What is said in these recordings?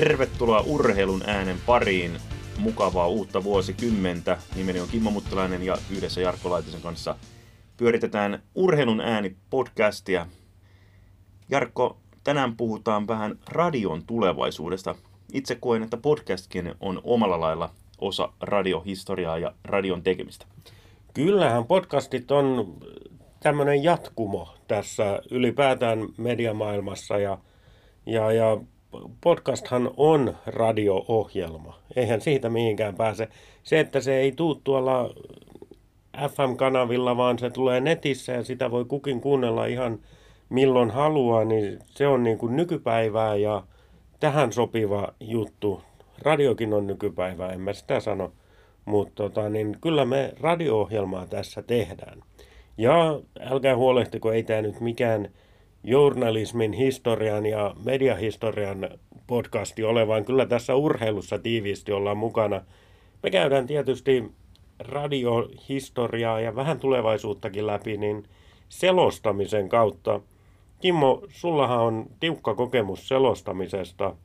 Tervetuloa urheilun äänen pariin. Mukavaa uutta vuosikymmentä. Nimeni on Kimmo Muttalainen ja yhdessä Jarkko Laitisen kanssa pyöritetään Urheilun ääni podcastia. Jarkko, tänään puhutaan vähän radion tulevaisuudesta. Itse koen, että podcastkin on omalla lailla osa radiohistoriaa ja radion tekemistä. Kyllähän podcastit on tämmöinen jatkumo tässä ylipäätään mediamaailmassa ja, ja, ja podcasthan on radio-ohjelma. Eihän siitä mihinkään pääse. Se, että se ei tuu tuolla FM-kanavilla, vaan se tulee netissä ja sitä voi kukin kuunnella ihan milloin haluaa, niin se on niin kuin nykypäivää ja tähän sopiva juttu. Radiokin on nykypäivää, en mä sitä sano. Mutta tota, niin kyllä me radio-ohjelmaa tässä tehdään. Ja älkää huolehtiko, ei tämä nyt mikään journalismin historian ja mediahistorian podcasti ole, vaan kyllä tässä urheilussa tiiviisti ollaan mukana. Me käydään tietysti radiohistoriaa ja vähän tulevaisuuttakin läpi, niin selostamisen kautta. Kimmo, sullahan on tiukka kokemus selostamisesta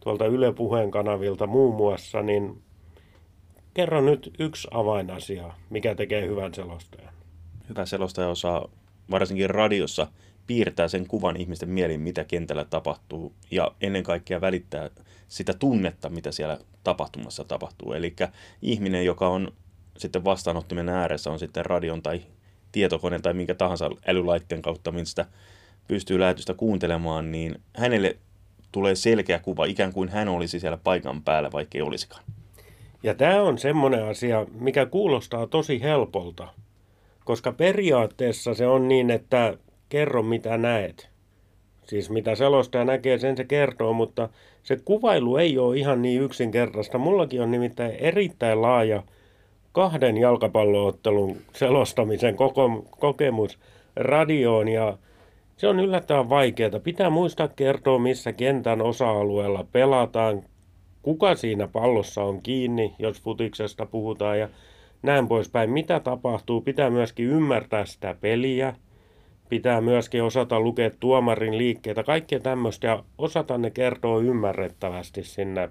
tuolta Yle Puheen kanavilta muun muassa, niin kerro nyt yksi avainasia, mikä tekee hyvän selostajan. Hyvä selostaja osaa varsinkin radiossa piirtää sen kuvan ihmisten mieliin, mitä kentällä tapahtuu ja ennen kaikkea välittää sitä tunnetta, mitä siellä tapahtumassa tapahtuu. Eli ihminen, joka on sitten vastaanottimen ääressä, on sitten radion tai tietokoneen tai minkä tahansa älylaitteen kautta, mistä pystyy lähetystä kuuntelemaan, niin hänelle tulee selkeä kuva, ikään kuin hän olisi siellä paikan päällä, vaikka ei olisikaan. Ja tämä on semmoinen asia, mikä kuulostaa tosi helpolta, koska periaatteessa se on niin, että kerro mitä näet. Siis mitä selostaja näkee, sen se kertoo, mutta se kuvailu ei ole ihan niin yksinkertaista. Mullakin on nimittäin erittäin laaja kahden jalkapalloottelun selostamisen koko, kokemus radioon ja se on yllättävän vaikeaa. Pitää muistaa kertoa, missä kentän osa-alueella pelataan, kuka siinä pallossa on kiinni, jos futiksesta puhutaan ja näin poispäin. Mitä tapahtuu, pitää myöskin ymmärtää sitä peliä, pitää myöskin osata lukea tuomarin liikkeitä, kaikkea tämmöistä ja osata ne kertoa ymmärrettävästi sinne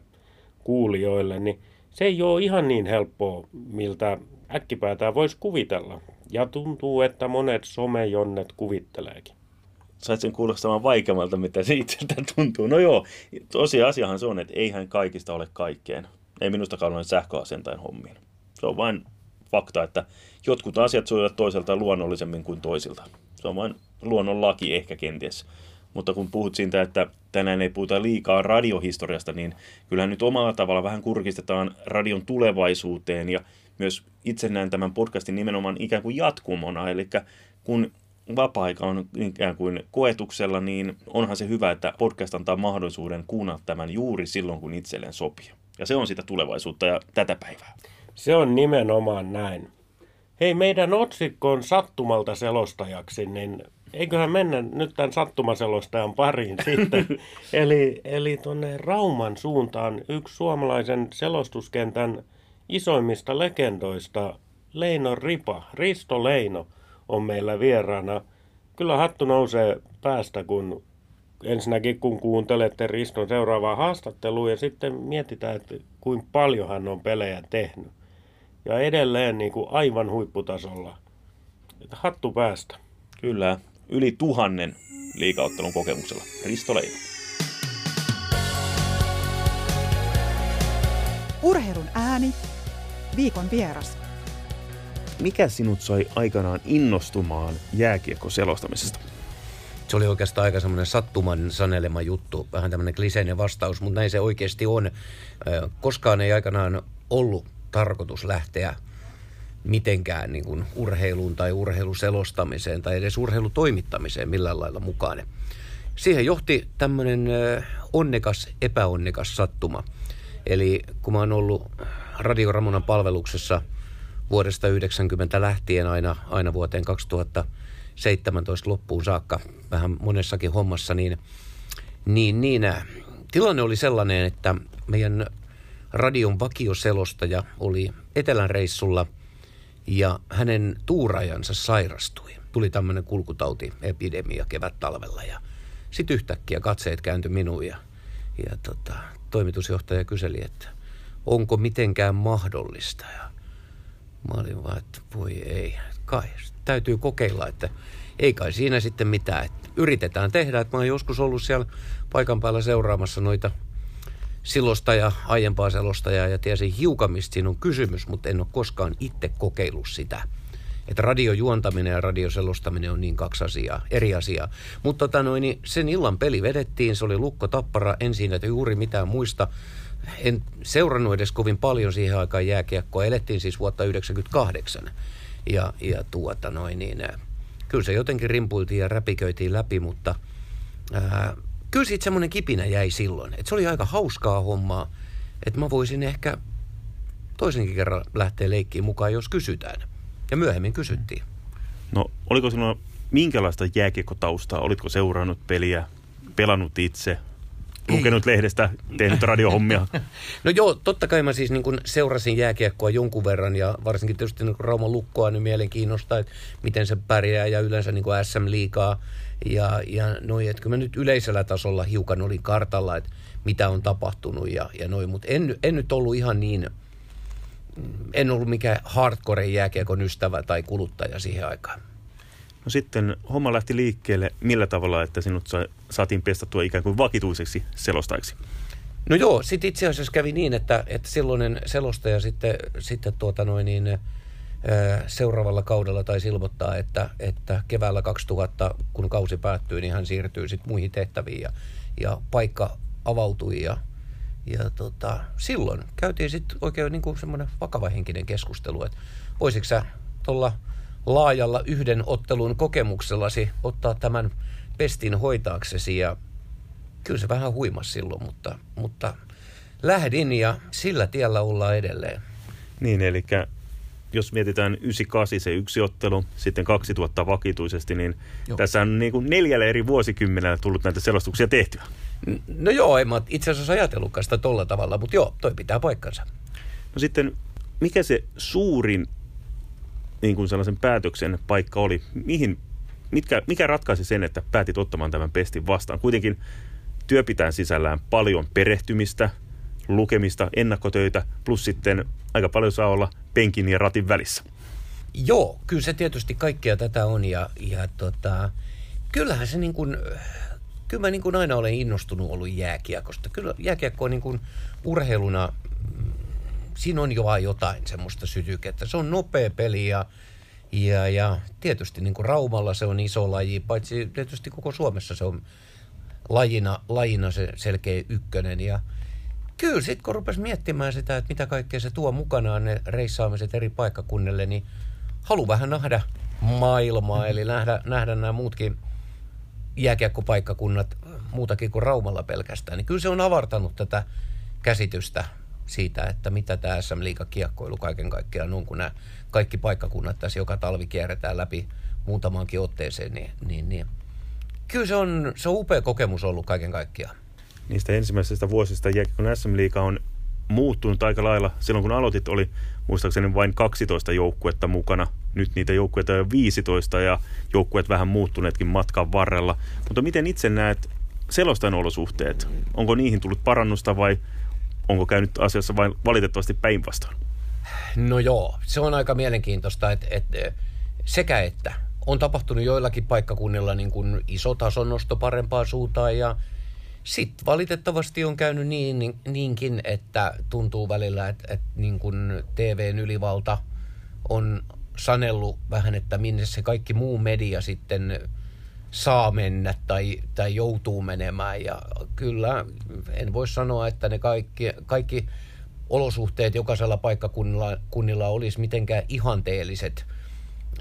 kuulijoille, niin se ei ole ihan niin helppoa, miltä äkkipäätään voisi kuvitella. Ja tuntuu, että monet somejonnet kuvitteleekin. Sait sen kuulostamaan vaikeammalta, mitä se itseltä tuntuu. No joo, tosiasiahan se on, että eihän kaikista ole kaikkeen. Ei minustakaan ole sähköasentajan hommiin. Se on vain fakta, että jotkut asiat sujuvat toiselta luonnollisemmin kuin toisilta. Se on vain luonnon laki ehkä kenties. Mutta kun puhut siitä, että tänään ei puhuta liikaa radiohistoriasta, niin kyllähän nyt omalla tavalla vähän kurkistetaan radion tulevaisuuteen ja myös itse näen tämän podcastin nimenomaan ikään kuin jatkumona. Eli kun vapaa-aika on ikään kuin koetuksella, niin onhan se hyvä, että podcast antaa mahdollisuuden kuunnella tämän juuri silloin, kun itselleen sopii. Ja se on sitä tulevaisuutta ja tätä päivää. Se on nimenomaan näin. Hei, meidän otsikko on sattumalta selostajaksi, niin eiköhän mennä nyt tämän sattumaselostajan pariin sitten. eli eli tuonne Rauman suuntaan yksi suomalaisen selostuskentän isoimmista legendoista, Leino Ripa, Risto Leino, on meillä vieraana. Kyllä hattu nousee päästä, kun ensinnäkin kun kuuntelette Riston seuraavaa haastattelua ja sitten mietitään, että kuinka paljon hän on pelejä tehnyt ja edelleen niin kuin aivan huipputasolla. Että hattu päästä. Kyllä, yli tuhannen liikauttelun kokemuksella. Risto Leino. Urheilun ääni, viikon vieras. Mikä sinut sai aikanaan innostumaan jääkiekko selostamisesta? Se oli oikeastaan aika semmoinen sattuman sanelema juttu, vähän tämmöinen kliseinen vastaus, mutta näin se oikeasti on. Koskaan ei aikanaan ollut tarkoitus lähteä mitenkään niin kuin urheiluun tai urheiluselostamiseen tai edes urheilutoimittamiseen millään lailla mukaan. Siihen johti tämmöinen onnekas, epäonnekas sattuma. Eli kun mä oon ollut Radio Ramonan palveluksessa vuodesta 90 lähtien aina, aina vuoteen 2017 loppuun saakka, vähän monessakin hommassa, niin, niin, niin tilanne oli sellainen, että meidän radion vakioselostaja oli Etelän reissulla ja hänen tuurajansa sairastui. Tuli tämmöinen kulkutautiepidemia kevät-talvella ja sitten yhtäkkiä katseet kääntyi minuun ja, ja tota, toimitusjohtaja kyseli, että onko mitenkään mahdollista. Ja mä olin vaan, että voi ei, kai täytyy kokeilla, että ei kai siinä sitten mitään. Että yritetään tehdä, että mä oon joskus ollut siellä paikan päällä seuraamassa noita silosta ja aiempaa selostajaa ja tiesin hiukan, mistä siinä on kysymys, mutta en ole koskaan itse kokeillut sitä. Että radiojuontaminen ja radioselostaminen on niin kaksi asiaa, eri asiaa. Mutta tota noin, niin sen illan peli vedettiin, se oli Lukko Tappara, en siinä juuri mitään muista. En seurannut edes kovin paljon siihen aikaan jääkiekkoa, elettiin siis vuotta 1998. Ja, ja tuota noin, niin, kyllä se jotenkin rimpuiltiin ja räpiköitiin läpi, mutta ää, kyllä siitä semmoinen kipinä jäi silloin. Että se oli aika hauskaa hommaa, että mä voisin ehkä toisenkin kerran lähteä leikkiin mukaan, jos kysytään. Ja myöhemmin kysyttiin. No, oliko sinulla minkälaista jääkiekkotaustaa? Olitko seurannut peliä, pelannut itse, lukenut lehdestä, tehnyt radiohommia? No joo, totta kai mä siis niin kun seurasin jääkiekkoa jonkun verran ja varsinkin tietysti niin Rauman lukkoa niin mielenkiinnosta, että miten se pärjää ja yleensä niin SM-liikaa. Ja, ja noin, että kyllä mä nyt yleisellä tasolla hiukan olin kartalla, että mitä on tapahtunut ja, ja noin, mutta en, en nyt ollut ihan niin, en ollut mikään hardcore jääkiekon ystävä tai kuluttaja siihen aikaan. No sitten homma lähti liikkeelle millä tavalla, että sinut sa- saatiin pestattua ikään kuin vakituiseksi selostajaksi? No joo, sitten itse asiassa kävi niin, että, että silloinen selostaja sitten, sitten tuota noin niin, seuraavalla kaudella taisi ilmoittaa, että, että keväällä 2000, kun kausi päättyy, niin hän siirtyy sitten muihin tehtäviin ja, ja paikka avautui ja, ja tota, silloin käytiin sitten oikein niin semmoinen vakavahenkinen keskustelu, että voisitko sä tuolla laajalla yhden ottelun kokemuksellasi ottaa tämän pestin hoitaaksesi ja kyllä se vähän huimas silloin, mutta, mutta lähdin ja sillä tiellä ollaan edelleen. Niin, eli jos mietitään 98 se yksi ottelu, sitten 2000 vakituisesti, niin joo. tässä on niin kuin neljällä eri vuosikymmenellä tullut näitä selostuksia tehtyä. No joo, en mä itse asiassa ajatellutkaan sitä tolla tavalla, mutta joo, toi pitää paikkansa. No sitten, mikä se suurin niin kuin sellaisen päätöksen paikka oli? Mihin, mitkä, mikä ratkaisi sen, että päätit ottamaan tämän pestin vastaan? Kuitenkin työ pitää sisällään paljon perehtymistä, lukemista, ennakkotöitä, plus sitten aika paljon saa olla penkin ja ratin välissä. Joo, kyllä se tietysti kaikkea tätä on ja, ja tota, kyllähän se niin kuin, kyllä mä niin kuin aina olen innostunut ollut jääkiekosta. Kyllä jääkiekko on niin kuin urheiluna, siinä on jo jotain semmoista sytykettä. Se on nopea peli ja, ja, ja tietysti niin kuin Raumalla se on iso laji, paitsi tietysti koko Suomessa se on lajina, lajina se selkeä ykkönen ja, Kyllä, sitten kun rupesi miettimään sitä, että mitä kaikkea se tuo mukanaan ne reissaamiset eri paikkakunnille, niin halu vähän nähdä maailmaa, eli nähdä, nähdä nämä muutkin jääkiekkopaikkakunnat muutakin kuin Raumalla pelkästään. Niin kyllä se on avartanut tätä käsitystä siitä, että mitä tämä SM Liiga kiekkoilu kaiken kaikkiaan on, kun nämä kaikki paikkakunnat tässä joka talvi kierretään läpi muutamaankin otteeseen, niin, niin, niin. kyllä se on, se on upea kokemus ollut kaiken kaikkiaan niistä ensimmäisistä vuosista Jääkiekon SM-liiga on muuttunut aika lailla. Silloin kun aloitit oli muistaakseni vain 12 joukkuetta mukana. Nyt niitä joukkueita on 15 ja joukkueet vähän muuttuneetkin matkan varrella. Mutta miten itse näet selostan olosuhteet? Onko niihin tullut parannusta vai onko käynyt asiassa vain valitettavasti päinvastoin? No joo, se on aika mielenkiintoista, että, että sekä että on tapahtunut joillakin paikkakunnilla niin kuin iso tason nosto parempaan suuntaan ja sitten valitettavasti on käynyt niin, niin, niinkin, että tuntuu välillä, että, että niin kuin TVn ylivalta on sanellut vähän, että minne se kaikki muu media sitten saa mennä tai, tai joutuu menemään. Ja kyllä en voi sanoa, että ne kaikki, kaikki olosuhteet jokaisella paikkakunnilla kunnilla olisi mitenkään ihanteelliset.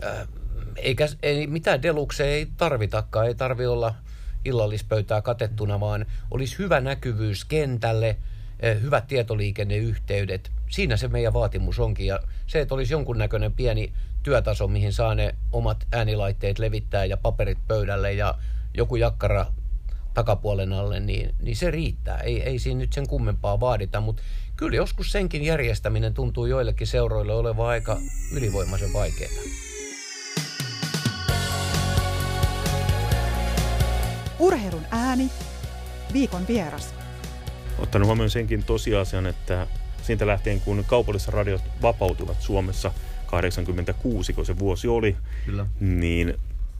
Äh, eikä, ei, mitään delukseja ei tarvitakaan, ei tarvi olla – illallispöytää katettuna, vaan olisi hyvä näkyvyys kentälle, eh, hyvät tietoliikenneyhteydet. Siinä se meidän vaatimus onkin. Ja se, että olisi jonkunnäköinen pieni työtaso, mihin saa ne omat äänilaitteet levittää ja paperit pöydälle ja joku jakkara takapuolen alle, niin, niin se riittää. Ei, ei siinä nyt sen kummempaa vaadita, mutta kyllä joskus senkin järjestäminen tuntuu joillekin seuroille olevan aika ylivoimaisen vaikeaa. Urheilun ääni, viikon vieras. Ottanut huomioon senkin tosiasian, että siitä lähtien kun kaupalliset radiot vapautuvat Suomessa 86, kun se vuosi oli, Kyllä. niin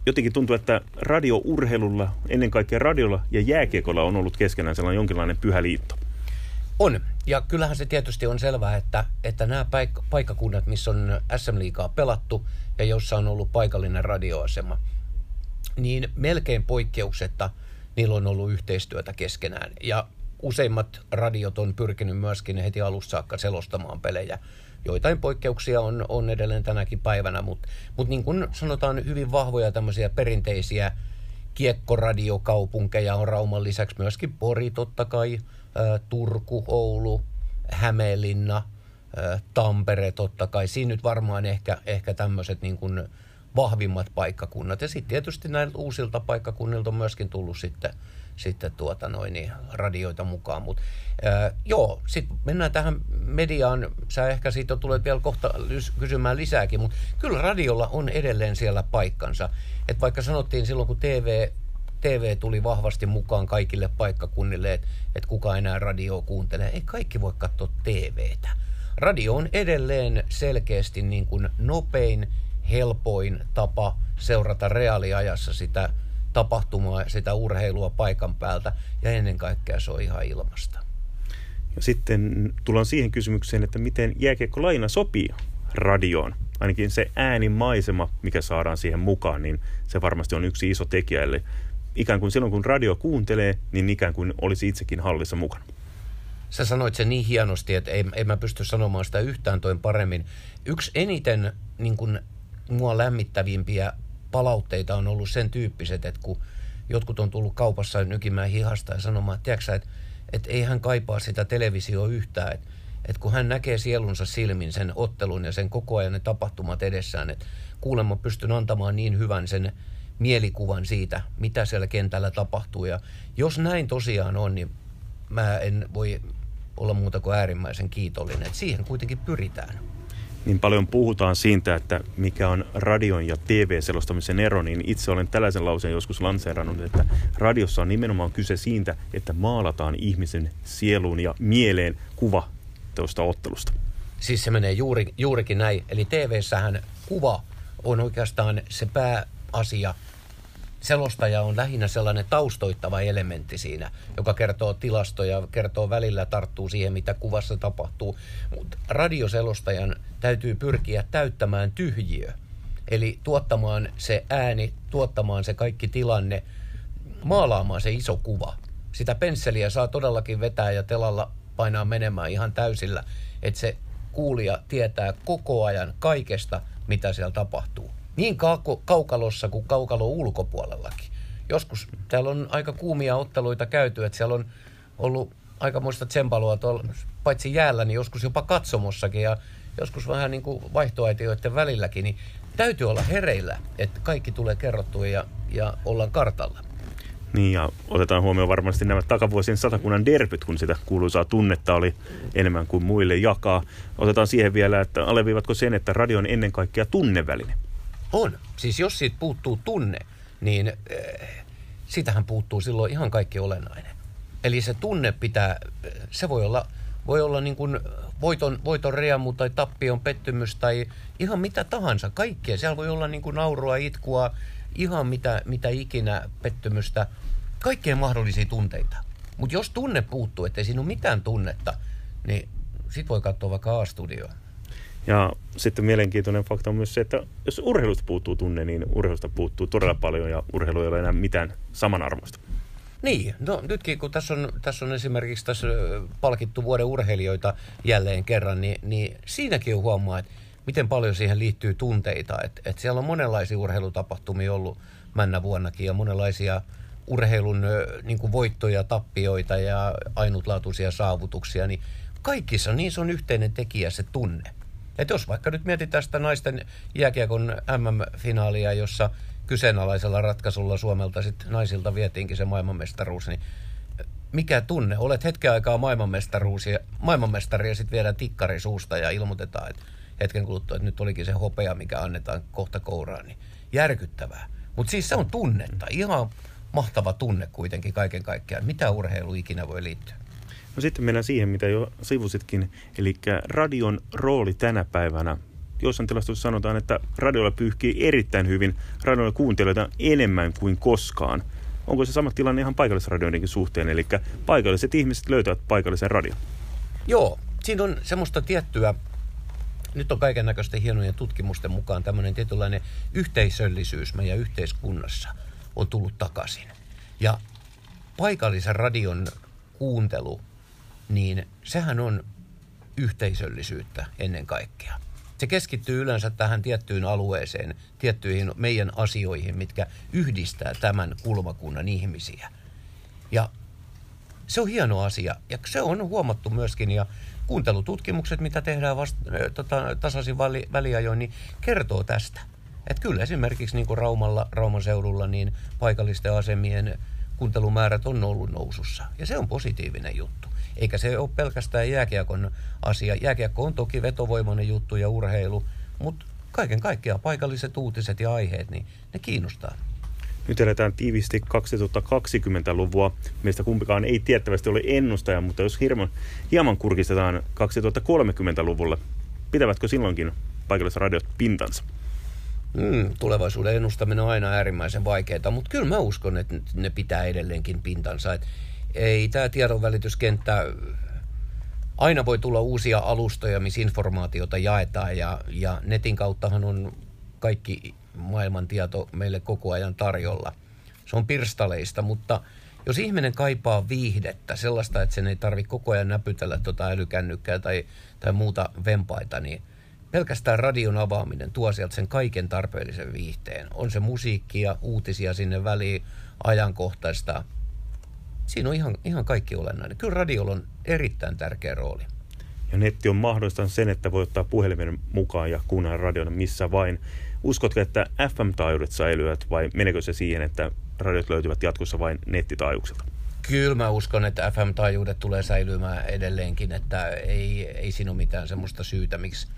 jotenkin tuntuu, että radiourheilulla, ennen kaikkea radiolla ja jääkiekolla on ollut keskenään sellainen jonkinlainen pyhä liitto. On. Ja kyllähän se tietysti on selvää, että, että nämä paik- paikkakunnat, missä on SM-liigaa pelattu ja jossa on ollut paikallinen radioasema, niin melkein poikkeuksetta niillä on ollut yhteistyötä keskenään. Ja useimmat radiot on pyrkinyt myöskin heti alussa saakka selostamaan pelejä. Joitain poikkeuksia on, on edelleen tänäkin päivänä, mutta mut niin kuin sanotaan hyvin vahvoja tämmöisiä perinteisiä kiekkoradiokaupunkeja on Rauman lisäksi myöskin Pori totta kai, Turku, Oulu, Hämeenlinna, Tampere totta kai. Siinä nyt varmaan ehkä, ehkä tämmöiset niin kuin vahvimmat paikkakunnat. Ja sitten tietysti näiltä uusilta paikkakunnilta on myöskin tullut sitten, sitten tuota noin, niin radioita mukaan. Mut, ää, joo, sitten mennään tähän mediaan. Sä ehkä siitä tulet vielä kohta kysymään lisääkin, mutta kyllä radiolla on edelleen siellä paikkansa. Et vaikka sanottiin silloin, kun TV TV tuli vahvasti mukaan kaikille paikkakunnille, että et kuka enää radioa kuuntelee. Ei kaikki voi katsoa TVtä. Radio on edelleen selkeästi niin kuin nopein, helpoin tapa seurata reaaliajassa sitä tapahtumaa, sitä urheilua paikan päältä ja ennen kaikkea se on ihan ilmasta. Ja sitten tullaan siihen kysymykseen, että miten jääkiekkolaina sopii radioon. Ainakin se äänimaisema, mikä saadaan siihen mukaan, niin se varmasti on yksi iso tekijä. Eli ikään kuin silloin, kun radio kuuntelee, niin ikään kuin olisi itsekin hallissa mukana. Sä sanoit sen niin hienosti, että ei, ei mä pysty sanomaan sitä yhtään toin paremmin. Yksi eniten niin kuin, mua lämmittävimpiä palautteita on ollut sen tyyppiset, että kun jotkut on tullut kaupassa nykimään hihasta ja sanomaan, että tiedätkö, että, että ei hän kaipaa sitä televisioa yhtään, että, että kun hän näkee sielunsa silmin sen ottelun ja sen koko ajan ne tapahtumat edessään, että kuulemma pystyn antamaan niin hyvän sen mielikuvan siitä, mitä siellä kentällä tapahtuu. Ja jos näin tosiaan on, niin mä en voi olla muuta kuin äärimmäisen kiitollinen, että siihen kuitenkin pyritään. Niin paljon puhutaan siitä, että mikä on radion ja TV-selostamisen ero, niin itse olen tällaisen lauseen joskus lanseerannut, että radiossa on nimenomaan kyse siitä, että maalataan ihmisen sieluun ja mieleen kuva tuosta ottelusta. Siis se menee juuri, juurikin näin. Eli TV-sähän kuva on oikeastaan se pääasia. Selostaja on lähinnä sellainen taustoittava elementti siinä, joka kertoo tilastoja, kertoo välillä, tarttuu siihen, mitä kuvassa tapahtuu. Mutta radioselostajan täytyy pyrkiä täyttämään tyhjiö. Eli tuottamaan se ääni, tuottamaan se kaikki tilanne, maalaamaan se iso kuva. Sitä pensseliä saa todellakin vetää ja telalla painaa menemään ihan täysillä, että se kuulija tietää koko ajan kaikesta, mitä siellä tapahtuu. Niin kaukalossa kuin kaukalo ulkopuolellakin. Joskus täällä on aika kuumia otteluita käyty, että siellä on ollut aika muista tsempaloa tuolla, paitsi jäällä, niin joskus jopa katsomossakin ja joskus vähän niin kuin vaihtoaitioiden välilläkin, niin täytyy olla hereillä, että kaikki tulee kerrottua ja, ja ollaan kartalla. Niin ja otetaan huomioon varmasti nämä takavuosien satakunnan derbyt, kun sitä kuuluisaa tunnetta oli enemmän kuin muille jakaa. Otetaan siihen vielä, että alleviivatko sen, että radio on ennen kaikkea tunneväline. On. Siis jos siitä puuttuu tunne, niin äh, sitähän puuttuu silloin ihan kaikki olennainen. Eli se tunne pitää, se voi olla, voi olla niin kuin voiton, voiton riemu tai tappion pettymys tai ihan mitä tahansa. Kaikkea. Siellä voi olla niin kuin naurua, itkua, ihan mitä, mitä ikinä pettymystä. Kaikkea mahdollisia tunteita. Mutta jos tunne puuttuu, ettei siinä ole mitään tunnetta, niin sit voi katsoa vaikka A-studioa. Ja sitten mielenkiintoinen fakta on myös se, että jos urheilusta puuttuu tunne, niin urheilusta puuttuu todella paljon ja urheilu ei ole enää mitään samanarvoista. Niin, no nytkin kun tässä on, tässä on esimerkiksi tässä palkittu vuoden urheilijoita jälleen kerran, niin, niin siinäkin on huomaa, että miten paljon siihen liittyy tunteita. Että et siellä on monenlaisia urheilutapahtumia ollut männä vuonnakin ja monenlaisia urheilun niin kuin voittoja, tappioita ja ainutlaatuisia saavutuksia, niin kaikissa niissä on yhteinen tekijä se tunne. Et jos vaikka nyt mietitään sitä naisten jääkiekon MM-finaalia, jossa kyseenalaisella ratkaisulla Suomelta sit naisilta vietiinkin se maailmanmestaruus, niin mikä tunne? Olet hetken aikaa maailmanmestaruus ja, maailmanmestari ja sitten viedään tikkari suusta ja ilmoitetaan, että hetken kuluttua, että nyt olikin se hopea, mikä annetaan kohta kouraan, niin järkyttävää. Mutta siis se on tunnetta, ihan mahtava tunne kuitenkin kaiken kaikkiaan. Mitä urheilu ikinä voi liittyä? No sitten mennään siihen, mitä jo sivusitkin, eli radion rooli tänä päivänä. Jossain tilastossa sanotaan, että radiolla pyyhkii erittäin hyvin, radiolla kuuntelijoita enemmän kuin koskaan. Onko se sama tilanne ihan paikallisradioidenkin suhteen, eli paikalliset ihmiset löytävät paikallisen radion? Joo, siinä on semmoista tiettyä, nyt on kaiken näköisten hienojen tutkimusten mukaan tämmöinen tietynlainen yhteisöllisyys meidän yhteiskunnassa on tullut takaisin. Ja paikallisen radion kuuntelu, niin sehän on yhteisöllisyyttä ennen kaikkea. Se keskittyy yleensä tähän tiettyyn alueeseen, tiettyihin meidän asioihin, mitkä yhdistää tämän kulmakunnan ihmisiä. Ja se on hieno asia ja se on huomattu myöskin ja kuuntelututkimukset, mitä tehdään vasta, tota, tasaisin väli, väliajoin, niin kertoo tästä. Että kyllä esimerkiksi niin kuin Raumalla, Rauman seudulla, niin paikallisten asemien kuuntelumäärät on ollut nousussa. Ja se on positiivinen juttu. Eikä se ole pelkästään jääkiekon asia. Jääkiekko on toki vetovoimainen juttu ja urheilu, mutta kaiken kaikkiaan paikalliset uutiset ja aiheet, niin ne kiinnostaa. Nyt eletään tiivisti 2020-luvua. Meistä kumpikaan ei tiettävästi ole ennustaja, mutta jos hieman, hieman kurkistetaan 2030-luvulle, pitävätkö silloinkin paikalliset radiot pintansa? Mm, tulevaisuuden ennustaminen on aina äärimmäisen vaikeaa, mutta kyllä mä uskon, että ne pitää edelleenkin pintansa. Et ei tämä tiedonvälityskenttä, aina voi tulla uusia alustoja, missä informaatiota jaetaan ja, ja netin kauttahan on kaikki maailman tieto meille koko ajan tarjolla. Se on pirstaleista, mutta jos ihminen kaipaa viihdettä, sellaista, että sen ei tarvitse koko ajan näpytellä tuota älykännykkää tai, tai muuta vempaita, niin pelkästään radion avaaminen tuo sieltä sen kaiken tarpeellisen viihteen. On se musiikkia, uutisia sinne väliin, ajankohtaista. Siinä on ihan, ihan kaikki olennainen. Kyllä radiolla on erittäin tärkeä rooli. Ja netti on mahdollistanut sen, että voi ottaa puhelimen mukaan ja kuunnella radiona missä vain. Uskotko, että FM-taajuudet säilyvät vai menekö se siihen, että radiot löytyvät jatkossa vain nettitaajuuksilta? Kyllä mä uskon, että FM-taajuudet tulee säilymään edelleenkin, että ei, ei siinä ole mitään semmoista syytä, miksi,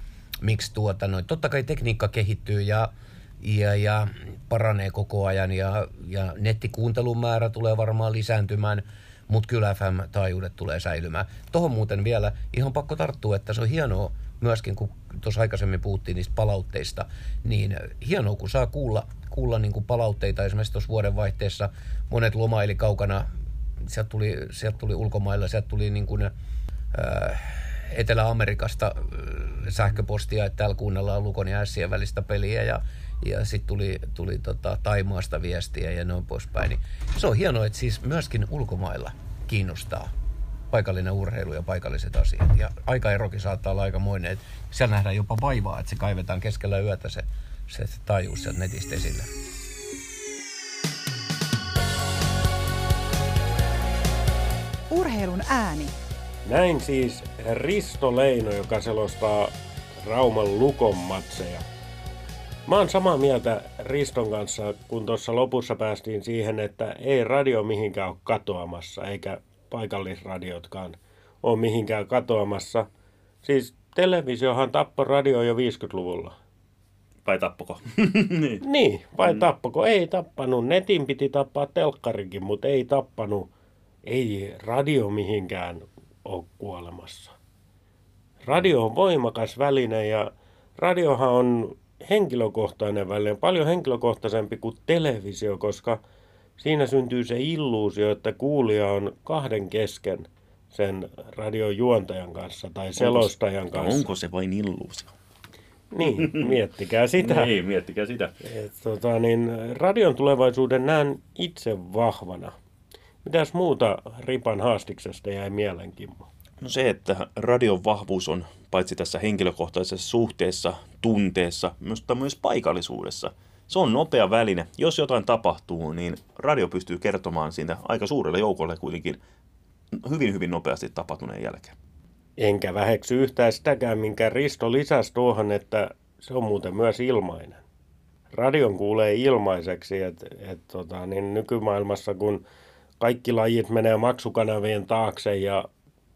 miksi tuota noin. Totta kai tekniikka kehittyy ja, ja, ja paranee koko ajan ja, ja nettikuuntelun määrä tulee varmaan lisääntymään, mutta kyllä FM-taajuudet tulee säilymään. Tuohon muuten vielä ihan pakko tarttua, että se on hienoa, myöskin, kun tuossa aikaisemmin puhuttiin niistä palautteista, niin hienoa, kun saa kuulla, kuulla niin kuin palautteita. Esimerkiksi tuossa vuodenvaihteessa monet lomaili kaukana, sieltä tuli, sieltä tuli ulkomailla, sieltä tuli niin kuin, äh, Etelä-Amerikasta äh, sähköpostia, että täällä kuunnellaan Lukon ja Ässien välistä peliä ja, ja sitten tuli, tuli tota, Taimaasta viestiä ja noin poispäin. Niin se on hienoa, että siis myöskin ulkomailla kiinnostaa paikallinen urheilu ja paikalliset asiat. Ja aikaerokin saattaa olla aikamoinen, että siellä nähdään jopa vaivaa, että se kaivetaan keskellä yötä se, se taajuus sieltä netistä esille. Urheilun ääni. Näin siis Risto Leino, joka selostaa Rauman Lukon matseja. Mä oon samaa mieltä Riston kanssa, kun tuossa lopussa päästiin siihen, että ei radio mihinkään ole katoamassa, eikä paikallisradiotkaan ole mihinkään katoamassa. Siis televisiohan tappoi radio jo 50-luvulla. Vai tappoko? niin. niin, vai mm. tappoko? Ei tappanut. Netin piti tappaa telkkarikin, mutta ei tappanut. Ei radio mihinkään ole kuolemassa. Radio on voimakas väline ja radiohan on henkilökohtainen väline, paljon henkilökohtaisempi kuin televisio, koska – siinä syntyy se illuusio, että kuulija on kahden kesken sen radiojuontajan kanssa tai selostajan onko, kanssa. Onko se vain illuusio? Niin, miettikää sitä. niin, miettikää sitä. Et, tota, niin, radion tulevaisuuden näen itse vahvana. Mitäs muuta Ripan haastiksesta jäi mielenkiin? No se, että radion vahvuus on paitsi tässä henkilökohtaisessa suhteessa, tunteessa, mutta myös paikallisuudessa – se on nopea väline. Jos jotain tapahtuu, niin radio pystyy kertomaan siitä aika suurelle joukolle kuitenkin hyvin, hyvin nopeasti tapahtuneen jälkeen. Enkä väheksy yhtään sitäkään, minkä Risto lisäsi tuohon, että se on muuten myös ilmainen. Radion kuulee ilmaiseksi, että et, tota, niin nykymaailmassa kun kaikki lajit menee maksukanavien taakse ja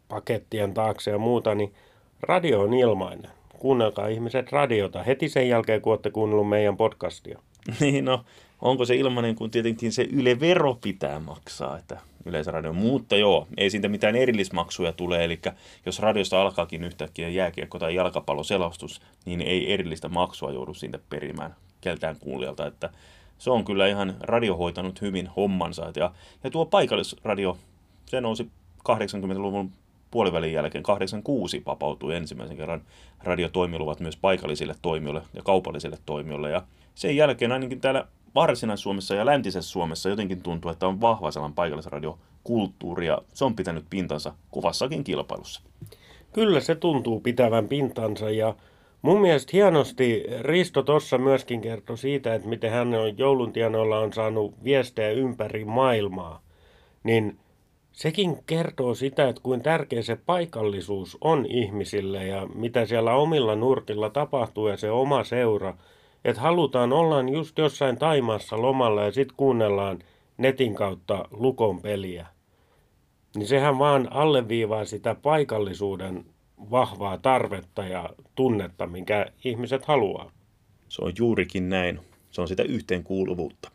pakettien taakse ja muuta, niin radio on ilmainen kuunnelkaa ihmiset radiota heti sen jälkeen, kun olette kuunnellut meidän podcastia. Niin, no onko se ilmainen, kun tietenkin se Yle Vero pitää maksaa, että Yleisradio. Mutta joo, ei siitä mitään erillismaksuja tule, eli jos radiosta alkaakin yhtäkkiä jääkiekko- tai jalkapalloselostus, niin ei erillistä maksua joudu siitä perimään keltään kuulijalta, että se on kyllä ihan radio hoitanut hyvin hommansa. Ja, ja tuo paikallisradio, se nousi 80-luvun puolivälin jälkeen 86 vapautui ensimmäisen kerran radiotoimiluvat myös paikallisille toimijoille ja kaupallisille toimijoille. Ja sen jälkeen ainakin täällä Varsinais-Suomessa ja Läntisessä Suomessa jotenkin tuntuu, että on vahva sellainen paikallisradiokulttuuri ja se on pitänyt pintansa kovassakin kilpailussa. Kyllä se tuntuu pitävän pintansa ja mun mielestä hienosti Risto tuossa myöskin kertoi siitä, että miten hän on jouluntienoilla on saanut viestejä ympäri maailmaa. Niin sekin kertoo sitä, että kuin tärkeä se paikallisuus on ihmisille ja mitä siellä omilla nurkilla tapahtuu ja se oma seura. Että halutaan olla just jossain Taimaassa lomalla ja sitten kuunnellaan netin kautta lukon peliä. Niin sehän vaan alleviivaa sitä paikallisuuden vahvaa tarvetta ja tunnetta, minkä ihmiset haluaa. Se on juurikin näin. Se on sitä yhteenkuuluvuutta.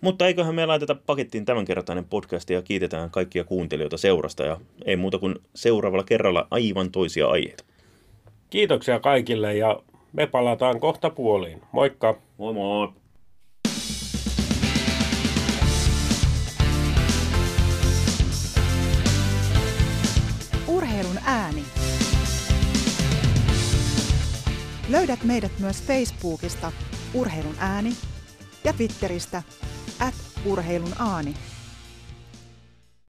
Mutta eiköhän me laiteta pakettiin tämänkertainen podcast ja kiitetään kaikkia kuuntelijoita seurasta ja ei muuta kuin seuraavalla kerralla aivan toisia aiheita. Kiitoksia kaikille ja me palataan kohta puoliin. Moikka! Moi moi! Löydät meidät myös Facebookista Urheilun ääni ja Twitteristä at urheilun aani.